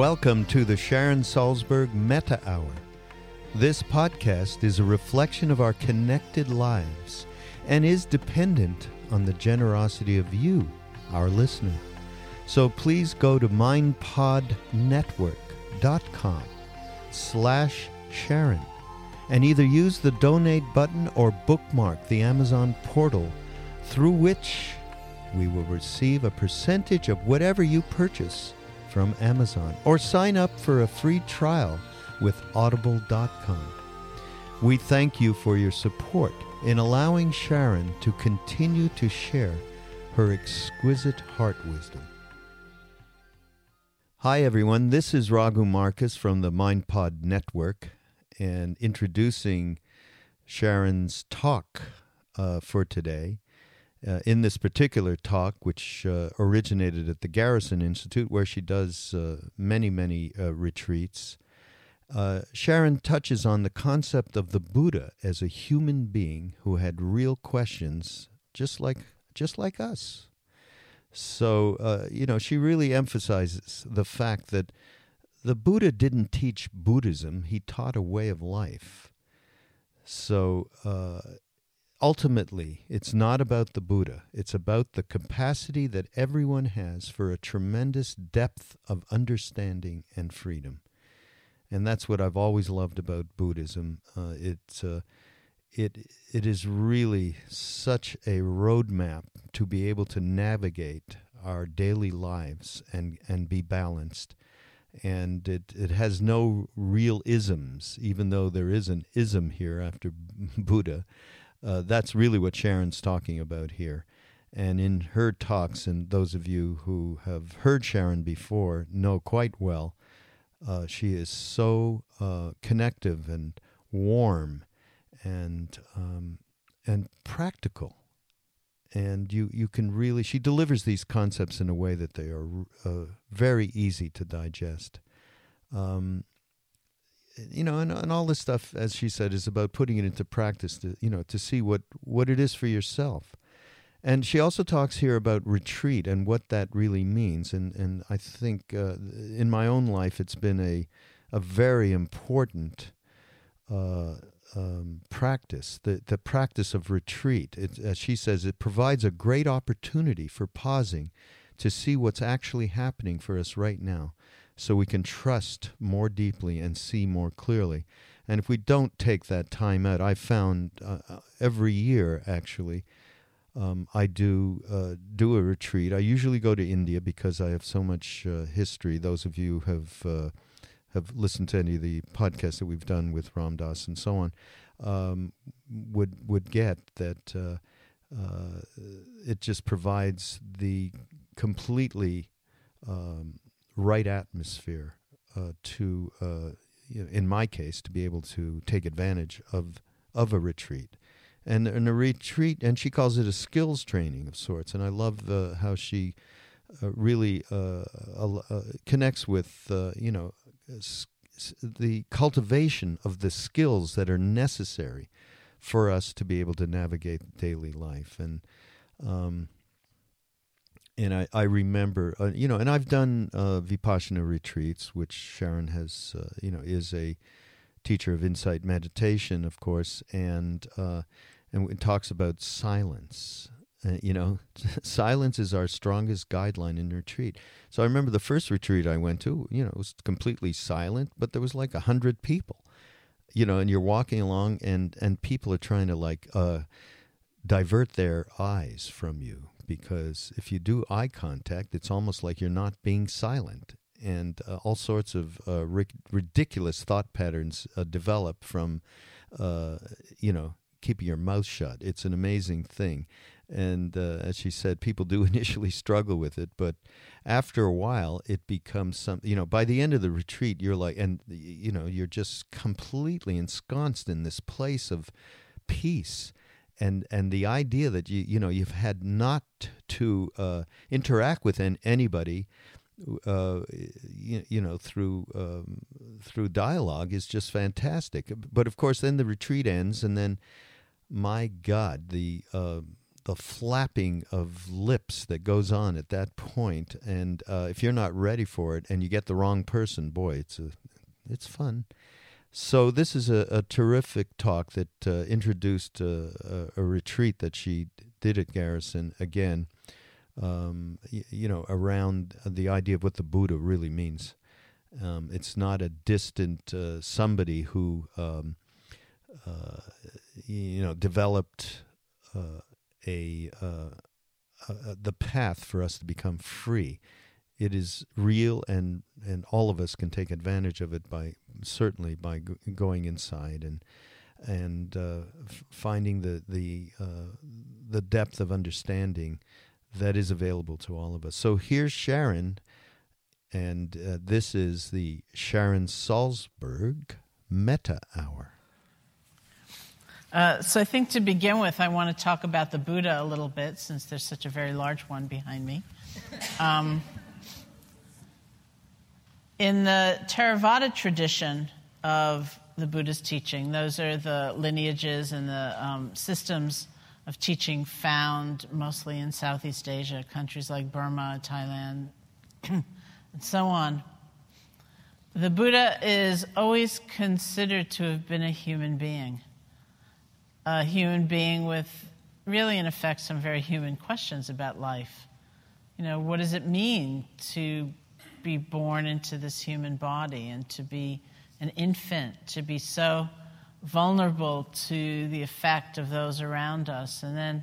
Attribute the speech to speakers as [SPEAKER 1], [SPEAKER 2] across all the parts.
[SPEAKER 1] Welcome to the Sharon Salzberg Metta Hour. This podcast is a reflection of our connected lives and is dependent on the generosity of you, our listener. So please go to mindpodnetwork.com slash Sharon and either use the donate button or bookmark the Amazon portal through which we will receive a percentage of whatever you purchase from Amazon or sign up for a free trial with audible.com. We thank you for your support in allowing Sharon to continue to share her exquisite heart wisdom. Hi, everyone. This is Raghu Markus from the MindPod Network and introducing Sharon's talk uh, for today. Uh, in this particular talk, which uh, originated at the Garrison Institute, where she does uh, many, many uh, retreats, uh, Sharon touches on the concept of the Buddha as a human being who had real questions, just like just like us. So, uh, you know, she really emphasizes the fact that the Buddha didn't teach Buddhism; he taught a way of life. So ultimately, it's not about the Buddha. It's about the capacity that everyone has for a tremendous depth of understanding and freedom. And that's what I've always loved about Buddhism. Uh, it's uh, it it is really such a roadmap to be able to navigate our daily lives and and be balanced. And it, it has no real isms, even though there is an ism here after Buddha uh, that's really what Sharon's talking about here. And in her talks, and those of you who have heard Sharon before know quite well, uh, she is so uh, connective and warm and um, and practical. And you, you can really, she delivers these concepts in a way that they are uh, very easy to digest. Um, you know, and, and all this stuff, as she said, is about putting it into practice to, you know, to see what, what it is for yourself. And she also talks here about retreat and what that really means. And, and I think uh, in my own life, it's been a, a very important uh, um, practice, the, the practice of retreat. It, as she says, it provides a great opportunity for pausing to see what's actually happening for us right now so we can trust more deeply and see more clearly. And if we don't take that time out, I found uh, uh, every year actually, um, I do uh, do a retreat. I usually go to India because I have so much uh, history. Those of you have uh, have listened to any of the podcasts that we've done with Ram Dass and so on um, would would get that uh, it just provides the completely um, right atmosphere uh, to, uh, in my case, to be able to take advantage of of a retreat. And, and a retreat, and she calls it a skills training of sorts. And I love the, how she uh, really uh, uh, connects with, uh, you know, the cultivation of the skills that are necessary for us to be able to navigate daily life. And um, and I, I remember, uh, you know, and I've done uh, Vipassana retreats, which Sharon has, uh, you know, is a teacher of insight meditation, of course, and uh, and it talks about silence. Uh, you know, silence is our strongest guideline in retreat. So I remember the first retreat I went to, you know, it was completely silent, but there was like a hundred people, you know, and you're walking along, and and people are trying to like uh, divert their eyes from you because if you do eye contact, it's almost like you're not being silent. And uh, all sorts of uh, ridiculous thought patterns uh, develop from, uh, you know, keeping your mouth shut. It's an amazing thing. And uh, as she said, people do initially struggle with it, but after a while, it becomes some. You know, by the end of the retreat, you're like, and you know, you're just completely ensconced in this place of peace and and the idea that you you know you've had not to uh, interact with an, anybody uh, you, you, know through um, through dialogue is just fantastic but of course then the retreat ends and then my god the uh, the flapping of lips that goes on at that point, and uh, if you're not ready for it and you get the wrong person, boy, it's a it's fun. So this is a, a terrific talk that uh, introduced a, a, a, retreat that she did at Garrison again. Um, y- you know, around the idea of what the Buddha really means. Um, it's not a distant uh, somebody who, um, uh, you know, developed uh, a, uh, the path for us to become free. It is real, and and all of us can take advantage of it by certainly by going inside and and uh, f- finding the the uh, the depth of understanding that is available to all of us. So here's Sharon, and uh, this is the Sharon Salzberg Metta Hour.
[SPEAKER 2] Uh, so I think to begin with, I want to talk about the Buddha a little bit, since there's such a very large one behind me. Um, in the Theravada tradition of the Buddha's teaching, those are the lineages and the um, systems of teaching found mostly in Southeast Asia, countries like Burma, Thailand, and so on. The Buddha is always considered to have been a human being, a human being with really, in effect, some very human questions about life. You know, what does it mean to be born into this human body and to be an infant, to be so vulnerable to the effect of those around us, and then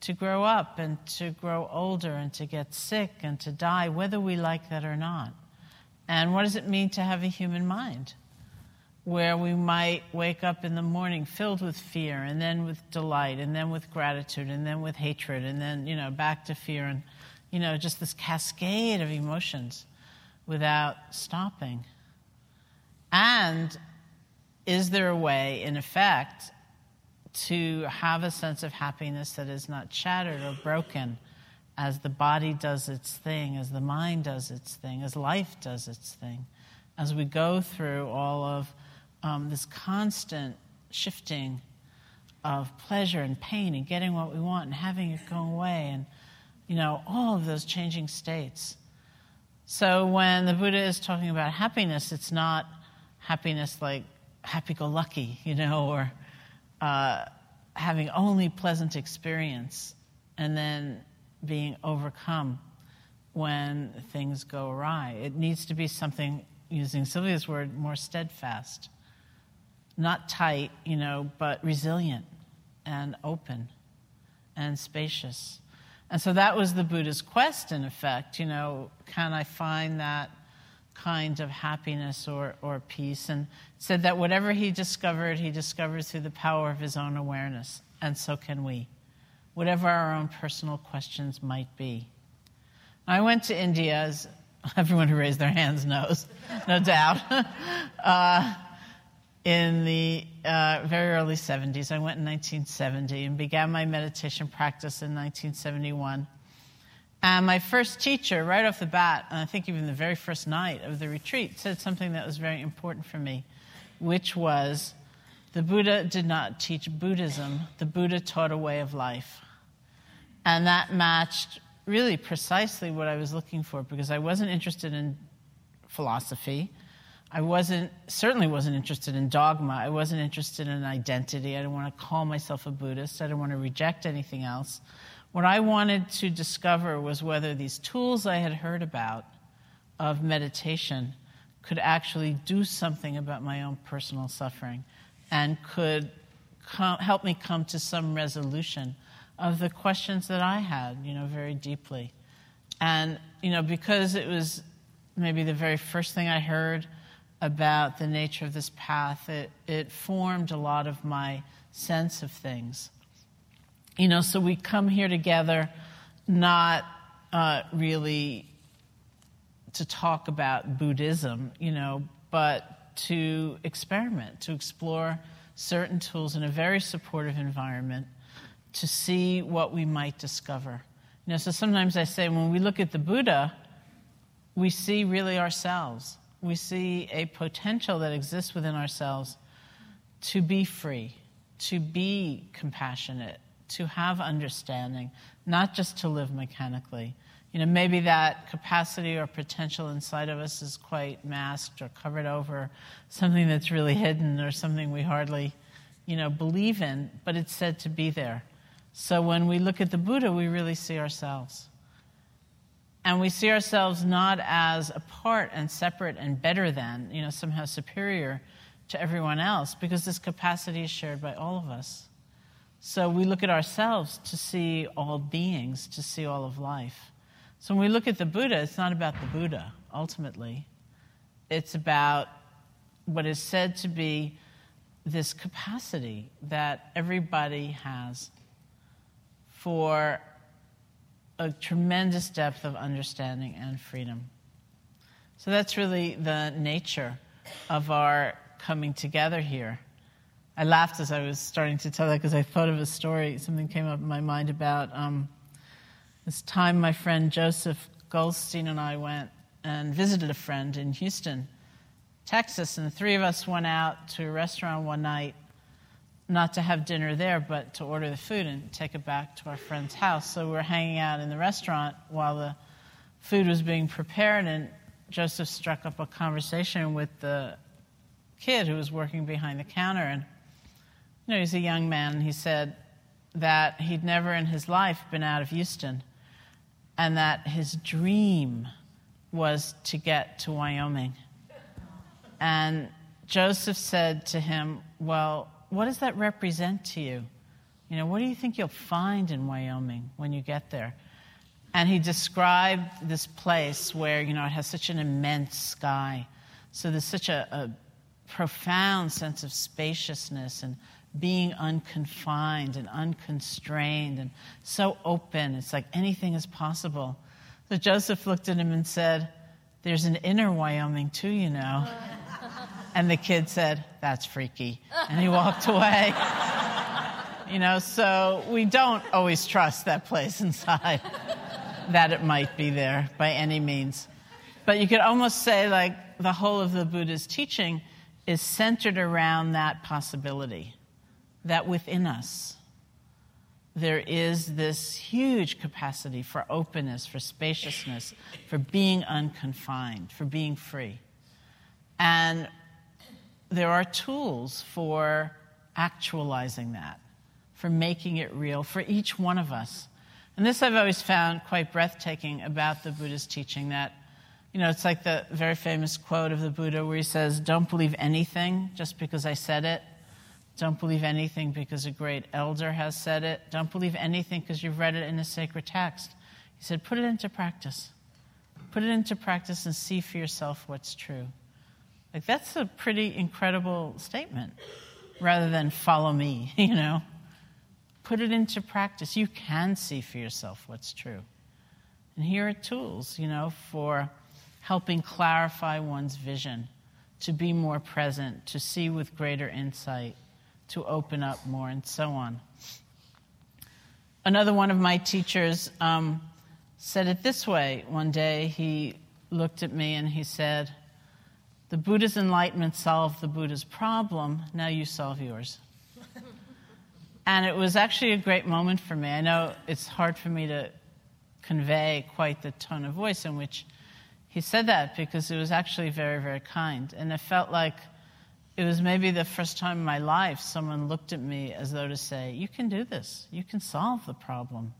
[SPEAKER 2] to grow up and to grow older and to get sick and to die, whether we like that or not. And what does it mean to have a human mind? Where we might wake up in the morning filled with fear, and then with delight, and then with gratitude, and then with hatred, and then, you know, back to fear, and, you know, just this cascade of emotions without stopping. And is there a way, in effect, to have a sense of happiness that is not shattered or broken as the body does its thing, as the mind does its thing, as life does its thing, as we go through all of um, this constant shifting of pleasure and pain and getting what we want and having it go away and you know all of those changing states so when the buddha is talking about happiness it's not happiness like happy go lucky, you know, or uh, having only pleasant experience and then being overcome when things go awry. It needs to be something, using Sylvia's word, more steadfast. Not tight, you know, but resilient and open and spacious. And so that was the Buddha's quest, in effect. You know, can I find that kind of happiness or, or peace, and said that whatever he discovered, he discovered through the power of his own awareness, and so can we, whatever our own personal questions might be. I went to India, as everyone who raised their hands knows, no doubt, uh, in the uh, very early 70s. I went in 1970 and began my meditation practice in 1971. And my first teacher, right off the bat, and I think even the very first night of the retreat, said something that was very important for me, which was the Buddha did not teach Buddhism, the Buddha taught a way of life. And that matched really precisely what I was looking for because I wasn't interested in philosophy. I wasn't, certainly wasn't interested in dogma. I wasn't interested in identity. I didn't want to call myself a Buddhist. I didn't want to reject anything else. What I wanted to discover was whether these tools I had heard about of meditation could actually do something about my own personal suffering and could com- help me come to some resolution of the questions that I had, you know, very deeply. And, you know, because it was maybe the very first thing I heard about the nature of this path, it, it formed a lot of my sense of things. You know, so we come here together not uh, really to talk about Buddhism, you know, but to experiment, to explore certain tools in a very supportive environment to see what we might discover. You know, so sometimes I say when we look at the Buddha, we see really ourselves. We see a potential that exists within ourselves to be free, to be compassionate, to have understanding, not just to live mechanically. You know, maybe that capacity or potential inside of us is quite masked or covered over something that's really hidden or something we hardly, you know, believe in, but it's said to be there. So when we look at the Buddha, we really see ourselves. And we see ourselves not as apart and separate and better than, you know, somehow superior to everyone else, because this capacity is shared by all of us. So we look at ourselves to see all beings, to see all of life. So when we look at the Buddha, it's not about the Buddha, ultimately. It's about what is said to be this capacity that everybody has for a tremendous depth of understanding and freedom. So that's really the nature of our coming together here. I laughed as I was starting to tell that because I thought of a story. Something came up in my mind about um, this time my friend Joseph Goldstein and I went and visited a friend in Houston, Texas, and the three of us went out to a restaurant one night, not to have dinner there, but to order the food and take it back to our friend's house. So we were hanging out in the restaurant while the food was being prepared, and Joseph struck up a conversation with the kid who was working behind the counter, and you know, he's a young man. And he said that he'd never in his life been out of Houston and that his dream was to get to Wyoming. And Joseph said to him, Well, what does that represent to you? You know, what do you think you'll find in Wyoming when you get there? And he described this place where, you know, it has such an immense sky. So there's such a, a profound sense of spaciousness and being unconfined and unconstrained and so open. It's like anything is possible. So Joseph looked at him and said, There's an inner Wyoming too, you know. And the kid said, That's freaky. And he walked away. You know, so we don't always trust that place inside that it might be there by any means. But you could almost say, like, the whole of the Buddha's teaching is centered around that possibility that within us there is this huge capacity for openness, for spaciousness, for being unconfined, for being free. And there are tools for actualizing that, for making it real for each one of us. And this I've always found quite breathtaking about the Buddha's teaching that, you know, it's like the very famous quote of the Buddha where he says, Don't believe anything just because I said it. Don't believe anything because a great elder has said it. Don't believe anything because you've read it in a sacred text. He said, put it into practice. Put it into practice and see for yourself what's true. Like, that's a pretty incredible statement rather than follow me, you know. Put it into practice. You can see for yourself what's true. And here are tools, you know, for helping clarify one's vision, to be more present, to see with greater insight to open up more, and so on. Another one of my teachers um, said it this way. One day he looked at me and he said, The Buddha's enlightenment solved the Buddha's problem, now you solve yours. and it was actually a great moment for me. I know it's hard for me to convey quite the tone of voice in which he said that because it was actually very, very kind. And it felt like it was maybe the first time in my life someone looked at me as though to say, You can do this. You can solve the problem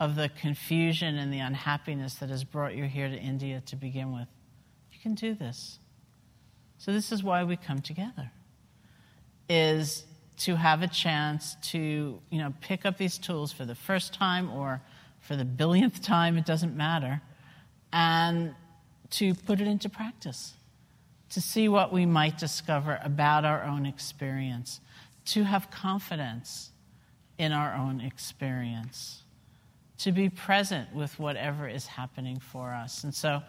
[SPEAKER 2] of the confusion and the unhappiness that has brought you here to India to begin with. You can do this. So, this is why we come together, is to have a chance to you know, pick up these tools for the first time or for the billionth time, it doesn't matter, and to put it into practice to see what we might discover about our own experience, to have confidence in our own experience, to be present with whatever is happening for us. And so,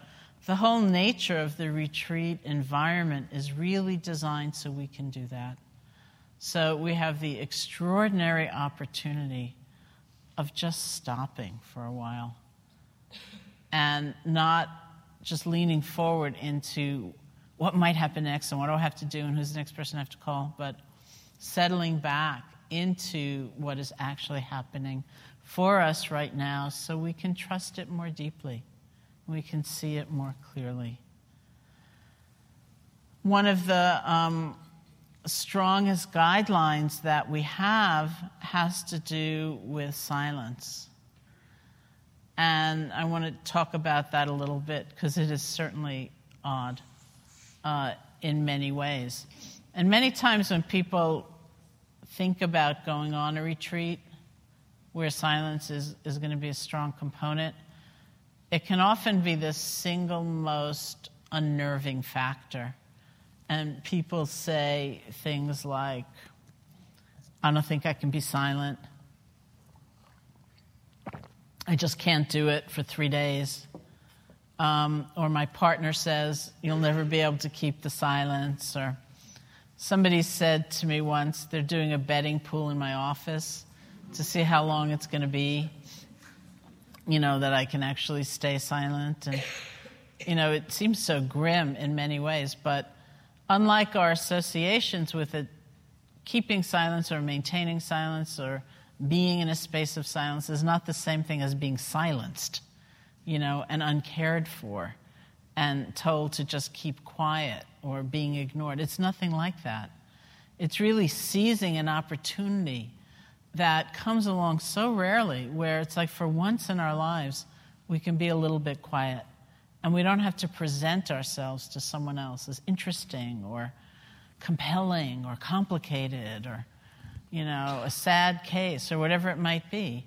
[SPEAKER 2] the whole nature of the retreat environment is really designed so we can do that. So, we have the extraordinary opportunity of just stopping for a while and not just leaning forward into what might happen next and what do I have to do and who's the next person I have to call, but settling back into what is actually happening for us right now so we can trust it more deeply. We can see it more clearly. One of the um, strongest guidelines that we have has to do with silence. And I want to talk about that a little bit because it is certainly odd uh, in many ways. And many times when people think about going on a retreat where silence is, is going to be a strong component, it can often be the single most unnerving factor. And people say things like, I don't think I can be silent. I just can't do it for three days. Um, or my partner says, You'll never be able to keep the silence. Or somebody said to me once, They're doing a betting pool in my office to see how long it's going to be, you know, that I can actually stay silent. And, you know, it seems so grim in many ways, but unlike our associations with it, keeping silence or maintaining silence or being in a space of silence is not the same thing as being silenced, you know, and uncared for and told to just keep quiet or being ignored. It's nothing like that. It's really seizing an opportunity that comes along so rarely where it's like for once in our lives we can be a little bit quiet and we don't have to present ourselves to someone else as interesting or compelling or complicated or you know, a sad case or whatever it might be,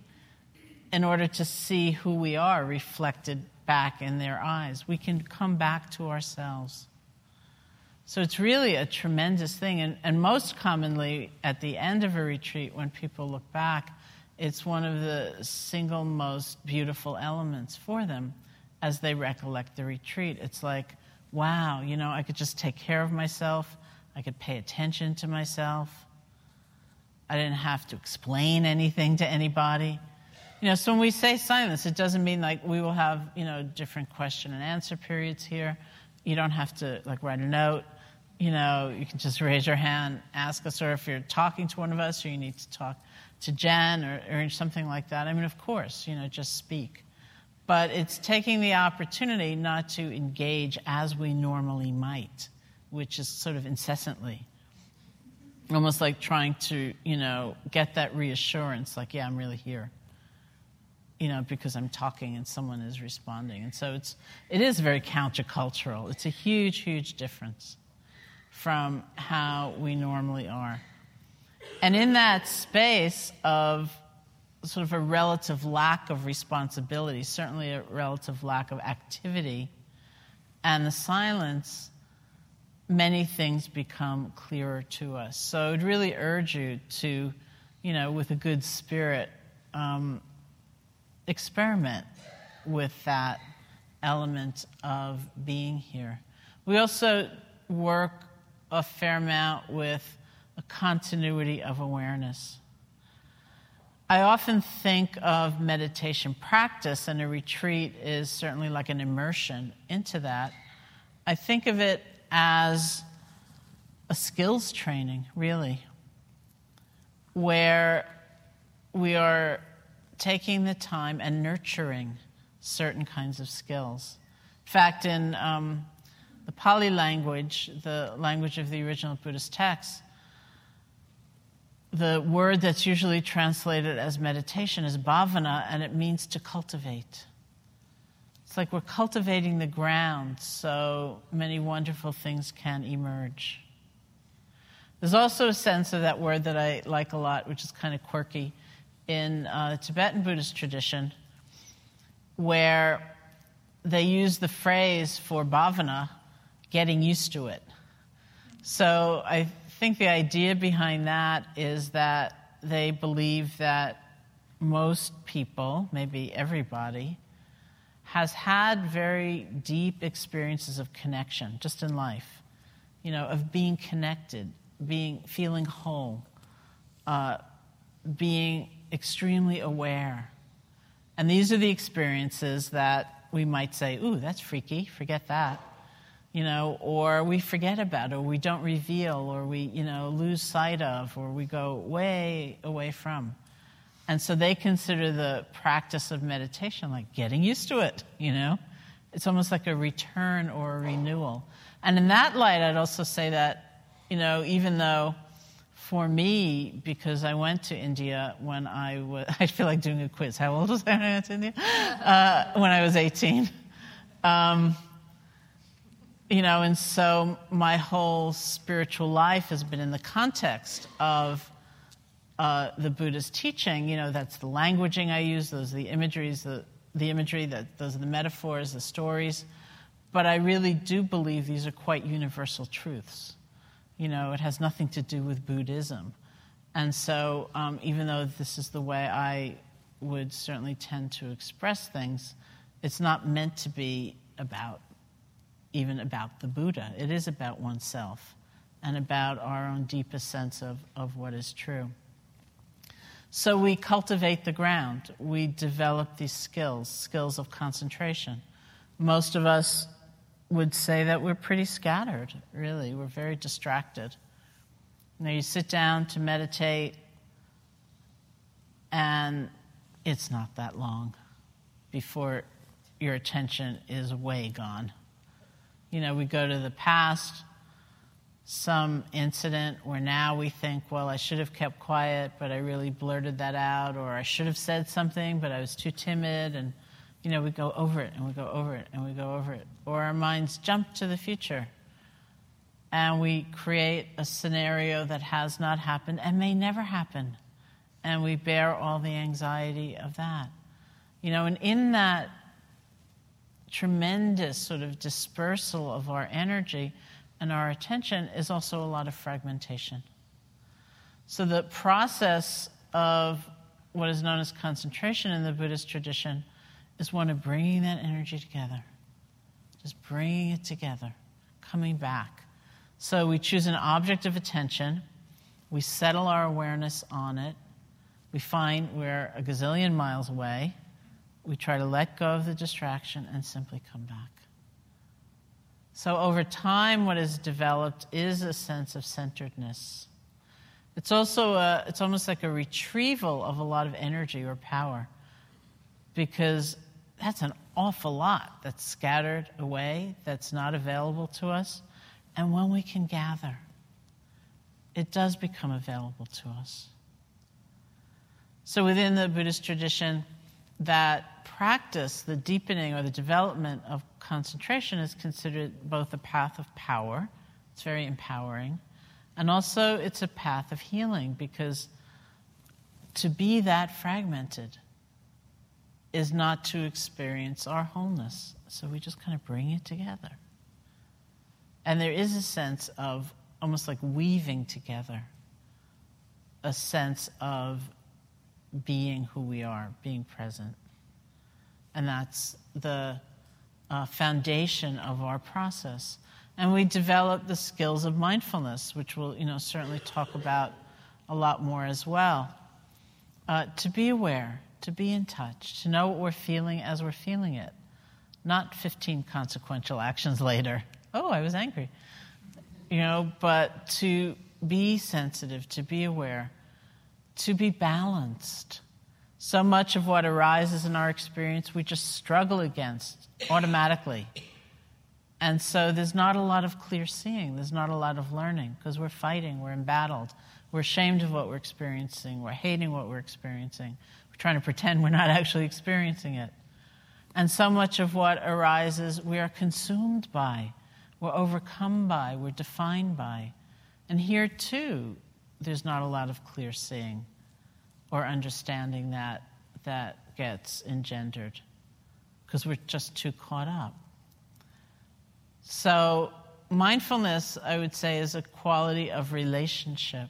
[SPEAKER 2] in order to see who we are reflected back in their eyes. We can come back to ourselves. So it's really a tremendous thing. And, and most commonly, at the end of a retreat, when people look back, it's one of the single most beautiful elements for them as they recollect the retreat. It's like, wow, you know, I could just take care of myself, I could pay attention to myself. I didn't have to explain anything to anybody. You know, so when we say silence, it doesn't mean like we will have, you know, different question and answer periods here. You don't have to like write a note. You know, you can just raise your hand, ask us, or if you're talking to one of us, or you need to talk to Jen or, or something like that. I mean, of course, you know, just speak. But it's taking the opportunity not to engage as we normally might, which is sort of incessantly almost like trying to, you know, get that reassurance, like, yeah, I'm really here, you know, because I'm talking and someone is responding. And so it's, it is very countercultural. It's a huge, huge difference from how we normally are. And in that space of sort of a relative lack of responsibility, certainly a relative lack of activity, and the silence, many things become clearer to us. So I'd really urge you to, you know, with a good spirit, um, experiment with that element of being here. We also work a fair amount with a continuity of awareness. I often think of meditation practice, and a retreat is certainly like an immersion into that. I think of it as a skills training, really, where we are taking the time and nurturing certain kinds of skills. In fact, in um, the Pali language, the language of the original Buddhist text, the word that's usually translated as meditation is bhavana, and it means to cultivate. It's like we're cultivating the ground so many wonderful things can emerge. There's also a sense of that word that I like a lot, which is kind of quirky, in uh, the Tibetan Buddhist tradition, where they use the phrase for bhavana, getting used to it. So I think the idea behind that is that they believe that most people, maybe everybody, has had very deep experiences of connection just in life, you know, of being connected, being feeling whole, uh, being extremely aware. And these are the experiences that we might say, ooh, that's freaky, forget that. You know, or we forget about, or we don't reveal, or we, you know, lose sight of, or we go way away from. And so they consider the practice of meditation like getting used to it, you know? It's almost like a return or a renewal. And in that light, I'd also say that, you know, even though for me, because I went to India when I was, I feel like doing a quiz. How old was I when I went to India? Uh, when I was 18. Um, you know, and so my whole spiritual life has been in the context of uh, the Buddha's teaching. You know, that's the languaging I use, those are the imageries, the, the imagery, that, those are the metaphors, the stories. But I really do believe these are quite universal truths. You know, it has nothing to do with Buddhism. And so, um, even though this is the way I would certainly tend to express things, it's not meant to be about even about the Buddha. It is about oneself and about our own deepest sense of, of what is true. So we cultivate the ground. We develop these skills, skills of concentration. Most of us would say that we're pretty scattered, really. We're very distracted. Now you sit down to meditate, and it's not that long before your attention is way gone. You know, we go to the past, some incident where now we think, well, I should have kept quiet, but I really blurted that out, or I should have said something, but I was too timid. And, you know, we go over it and we go over it and we go over it. Or our minds jump to the future and we create a scenario that has not happened and may never happen. And we bear all the anxiety of that. You know, and in that tremendous sort of dispersal of our energy and our attention is also a lot of fragmentation. So, the process of what is known as concentration in the Buddhist tradition is one of bringing that energy together, just bringing it together, coming back. So, we choose an object of attention, we settle our awareness on it, we find we're a gazillion miles away we try to let go of the distraction and simply come back. So, over time, what is developed is a sense of centeredness. It's also a, it's almost like a retrieval of a lot of energy or power because that's an awful lot that's scattered away, that's not available to us. And when we can gather, it does become available to us. So, within the Buddhist tradition, that practice, the deepening or the development of concentration is considered both a path of power, it's very empowering, and also it's a path of healing because to be that fragmented is not to experience our wholeness. So we just kind of bring it together. And there is a sense of almost like weaving together a sense of being who we are, being present. And that's the uh, foundation of our process. And we develop the skills of mindfulness, which we'll you know, certainly talk about a lot more as well. Uh, to be aware, to be in touch, to know what we're feeling as we're feeling it, not 15 consequential actions later. Oh, I was angry. You know, but to be sensitive, to be aware, to be balanced so much of what arises in our experience we just struggle against automatically. And so there's not a lot of clear seeing, there's not a lot of learning because we're fighting, we're embattled, we're ashamed of what we're experiencing, we're hating what we're experiencing, we're trying to pretend we're not actually experiencing it. And so much of what arises we are consumed by, we're overcome by, we're defined by. And here too, there's not a lot of clear seeing or understanding that that gets engendered because we're just too caught up. So, mindfulness, I would say, is a quality of relationship.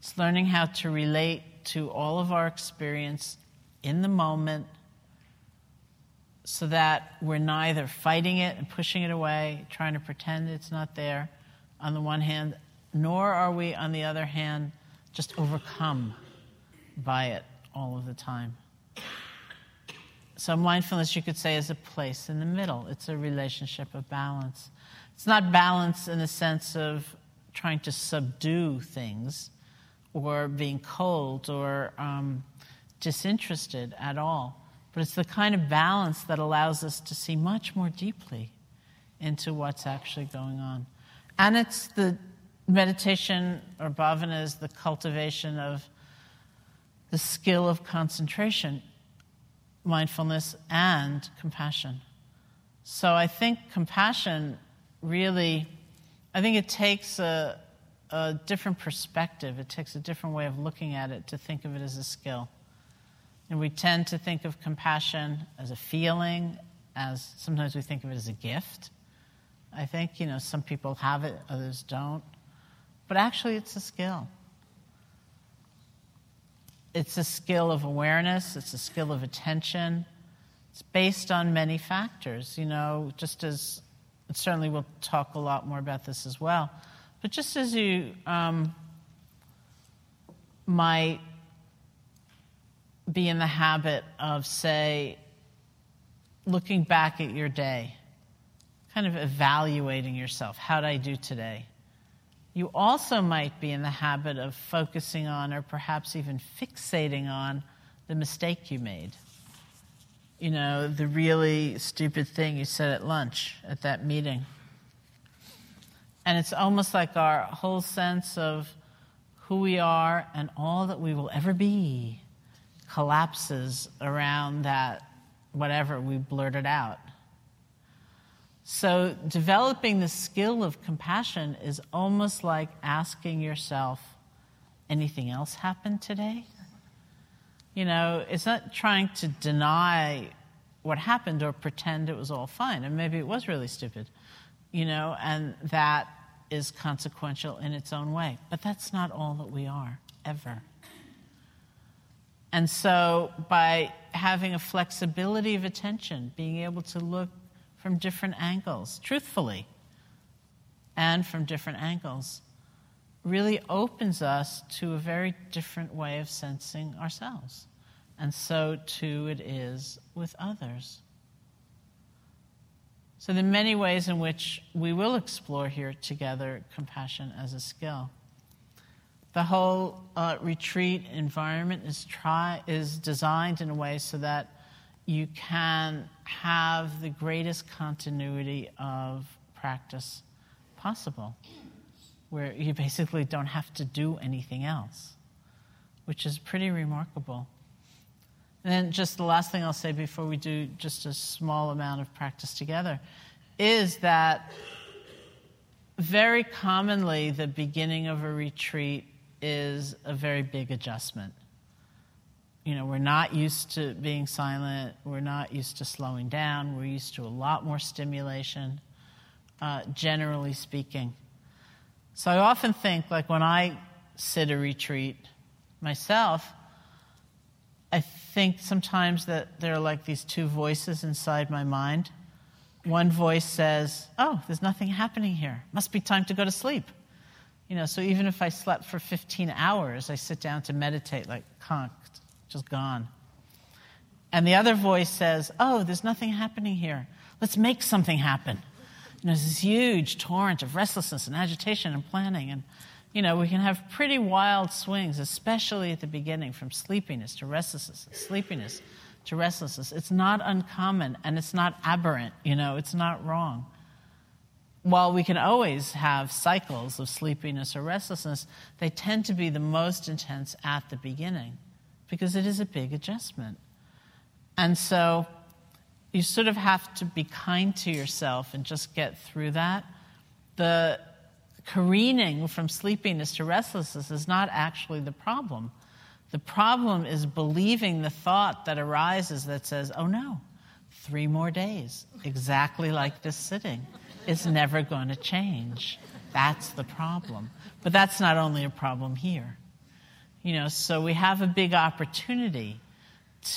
[SPEAKER 2] It's learning how to relate to all of our experience in the moment so that we're neither fighting it and pushing it away, trying to pretend it's not there on the one hand, nor are we, on the other hand, just overcome by it all of the time. So, mindfulness, you could say, is a place in the middle. It's a relationship of balance. It's not balance in the sense of trying to subdue things or being cold or um, disinterested at all, but it's the kind of balance that allows us to see much more deeply into what's actually going on. And it's the meditation, or bhavana, is the cultivation of the skill of concentration mindfulness and compassion. So I think compassion really, I think it takes a, a different perspective. It takes a different way of looking at it to think of it as a skill. And we tend to think of compassion as a feeling, as sometimes we think of it as a gift. I think, you know, some people have it, others don't. But actually, it's a skill it's a skill of awareness, it's a skill of attention. It's based on many factors, you know, just as certainly we'll talk a lot more about this as well. But just as you um, might be in the habit of, say, looking back at your day, kind of evaluating yourself. How did I do today? You also might be in the habit of focusing on or perhaps even fixating on the mistake you made. You know, the really stupid thing you said at lunch at that meeting. And it's almost like our whole sense of who we are and all that we will ever be collapses around that whatever we blurted out. So, developing the skill of compassion is almost like asking yourself, anything else happened today? You know, it's not trying to deny what happened or pretend it was all fine. And maybe it was really stupid, you know, and that is consequential in its own way. But that's not all that we are, ever. And so, by having a flexibility of attention, being able to look from different angles, truthfully, and from different angles, really opens us to a very different way of sensing ourselves. And so too it is with others. So, there are many ways in which we will explore here together compassion as a skill. The whole uh, retreat environment is, try, is designed in a way so that you can have the greatest continuity of practice possible, where you basically don't have to do anything else, which is pretty remarkable. And then, just the last thing I'll say before we do just a small amount of practice together is that very commonly the beginning of a retreat is a very big adjustment you know, we're not used to being silent. We're not used to slowing down. We're used to a lot more stimulation, uh, generally speaking. So I often think, like when I sit a retreat myself, I think sometimes that there are like these two voices inside my mind. One voice says, Oh, there's nothing happening here. Must be time to go to sleep. You know, so even if I slept for 15 hours, I sit down to meditate like conked just gone. And the other voice says, Oh, there's nothing happening here. Let's make something happen. And there's this huge torrent of restlessness and agitation and planning. And, you know, we can have pretty wild swings, especially at the beginning, from sleepiness to restlessness, sleepiness to restlessness. It's not uncommon and it's not aberrant, you know, it's not wrong. While we can always have cycles of sleepiness or restlessness, they tend to be the most intense at the beginning because it is a big adjustment. And so you sort of have to be kind to yourself and just get through that. The careening from sleepiness to restlessness is not actually the problem. The problem is believing the thought that arises that says, oh no, three more days, exactly like this sitting, is never going to change. That's the problem. But that's not only a problem here. You know, so we have a big opportunity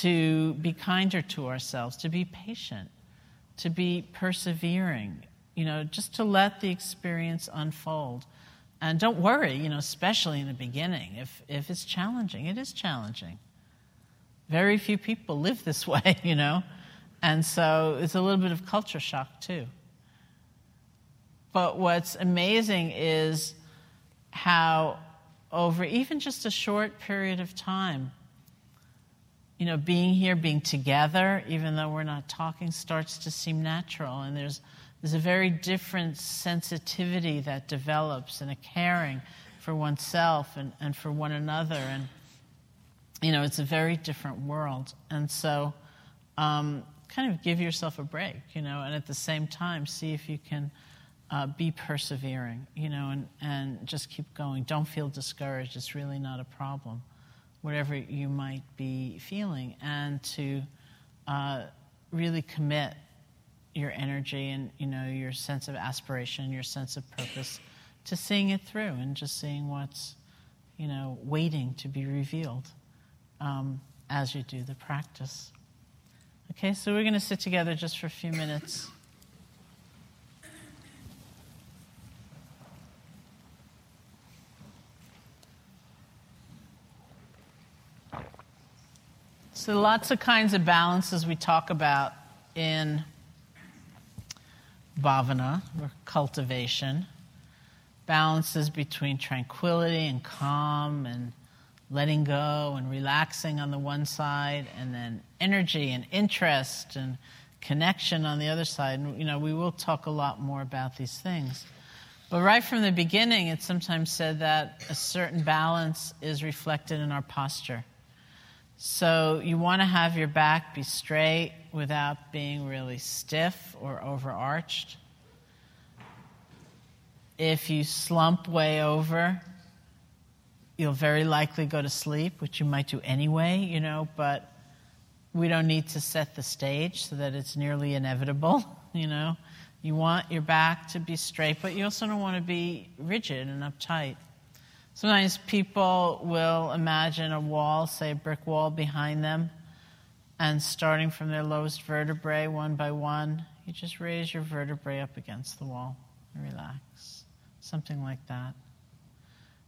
[SPEAKER 2] to be kinder to ourselves, to be patient, to be persevering, you know, just to let the experience unfold. And don't worry, you know, especially in the beginning, if, if it's challenging, it is challenging. very few people live this way, you know? And so it's a little bit of culture shock, too. But what's amazing is how, over even just a short period of time, you know, being here, being together, even though we're not talking, starts to seem natural. And there's, there's a very different sensitivity that develops and a caring for oneself and, and for one another. And, you know, it's a very different world. And so, um, kind of give yourself a break, you know, and at the same time, see if you can uh, be persevering, you know, and, and just keep going. Don't feel discouraged. It's really not a problem whatever you might be feeling, and to uh, really commit your energy and you know your sense of aspiration, your sense of purpose, to seeing it through and just seeing what's you know waiting to be revealed um, as you do the practice. Okay, so we're going to sit together just for a few minutes. So, lots of kinds of balances we talk about in bhavana, or cultivation. Balances between tranquility and calm and letting go and relaxing on the one side, and then energy and interest and connection on the other side. And, you know, we will talk a lot more about these things. But right from the beginning, it's sometimes said that a certain balance is reflected in our posture. So you want to have your back be straight without being really stiff or overarched. If you slump way over, you'll very likely go to sleep, which you might do anyway, you know, but we don't need to set the stage so that it's nearly inevitable, you know. You want your back to be straight, but you also don't want to be rigid and uptight. Sometimes people will imagine a wall, say a brick wall behind them, and starting from their lowest vertebrae one by one, you just raise your vertebrae up against the wall and relax. Something like that.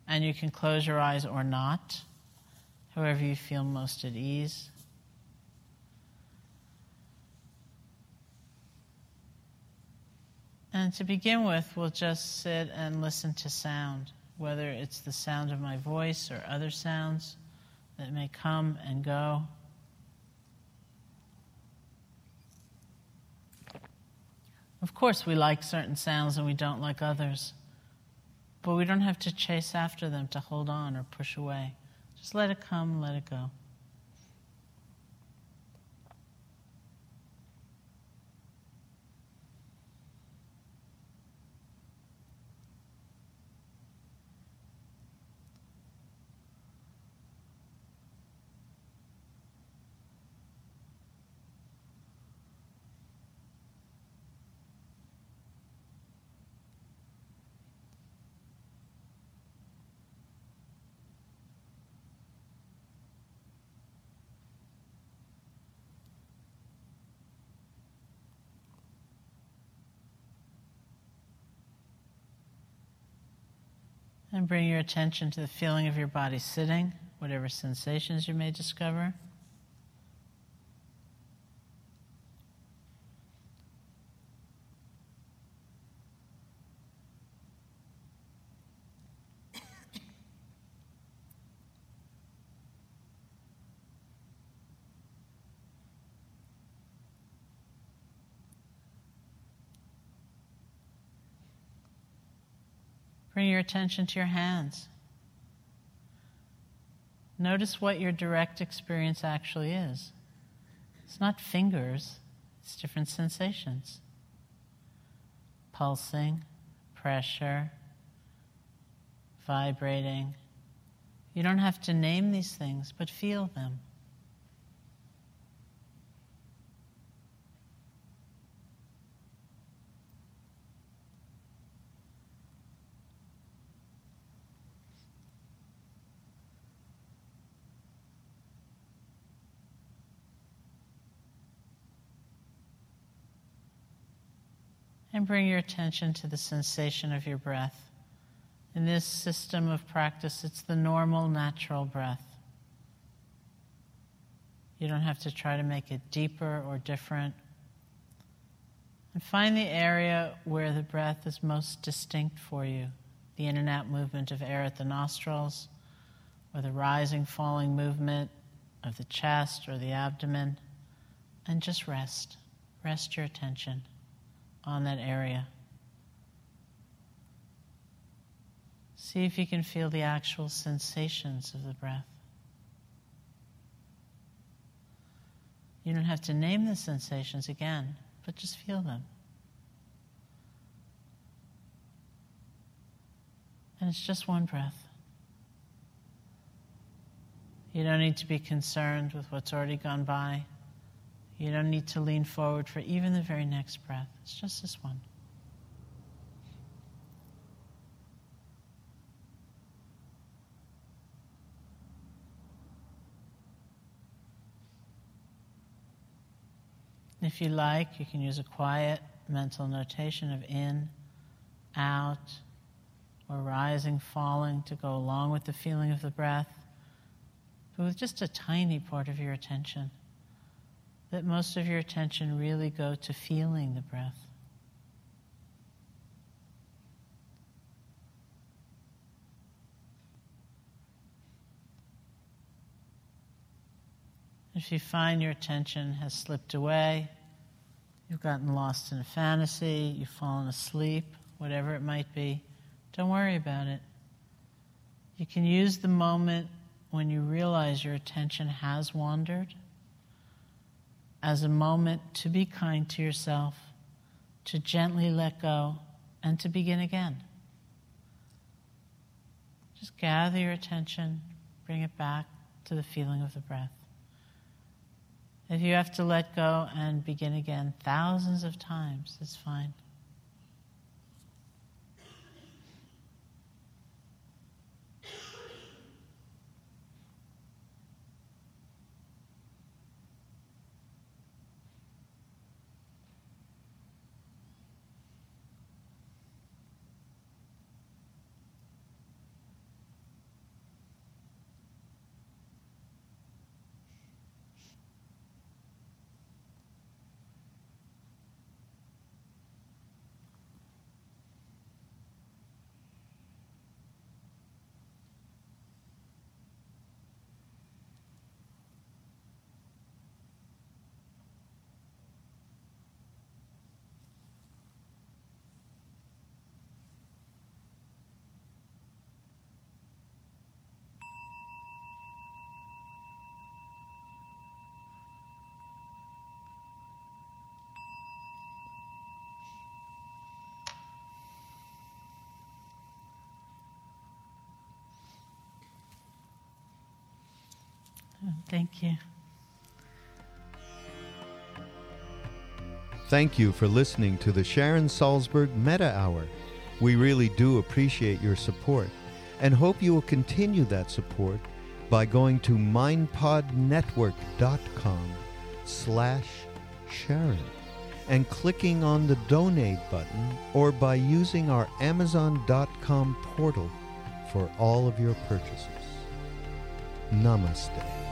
[SPEAKER 2] And you can close your eyes or not, however you feel most at ease. And to begin with, we'll just sit and listen to sound whether it's the sound of my voice or other sounds that may come and go. Of course, we like certain sounds and we don't like others, but we don't have to chase after them to hold on or push away. Just let it come, let it go. And bring your attention to the feeling of your body sitting, whatever sensations you may discover. Bring your attention to your hands. Notice what your direct experience actually is. It's not fingers, it's different sensations pulsing, pressure, vibrating. You don't have to name these things, but feel them. And bring your attention to the sensation of your breath. In this system of practice, it's the normal, natural breath. You don't have to try to make it deeper or different. And find the area where the breath is most distinct for you the in and out movement of air at the nostrils, or the rising, falling movement of the chest or the abdomen. And just rest. Rest your attention on that area. See if you can feel the actual sensations of the breath. You don't have to name the sensations again, but just feel them. And it's just one breath. You don't need to be concerned with what's already gone by. You don't need to lean forward for even the very next breath. It's just this one. If you like, you can use a quiet mental notation of in, out, or rising, falling to go along with the feeling of the breath, but with just a tiny part of your attention. That most of your attention really go to feeling the breath. If you find your attention has slipped away, you've gotten lost in a fantasy, you've fallen asleep, whatever it might be, don't worry about it. You can use the moment when you realize your attention has wandered as a moment to be kind to yourself, to gently let go, and to begin again. Just gather your attention, bring it back to the feeling of the breath. If you have to let go and begin again thousands of times, it's fine. Thank you.
[SPEAKER 1] Thank you for listening to the Sharon Salzberg Metta Hour. We really do appreciate your support and hope you will continue that support by going to mindpodnetwork.com slash Sharon and clicking on the donate button or by using our amazon.com portal for all of your purchases. Namaste.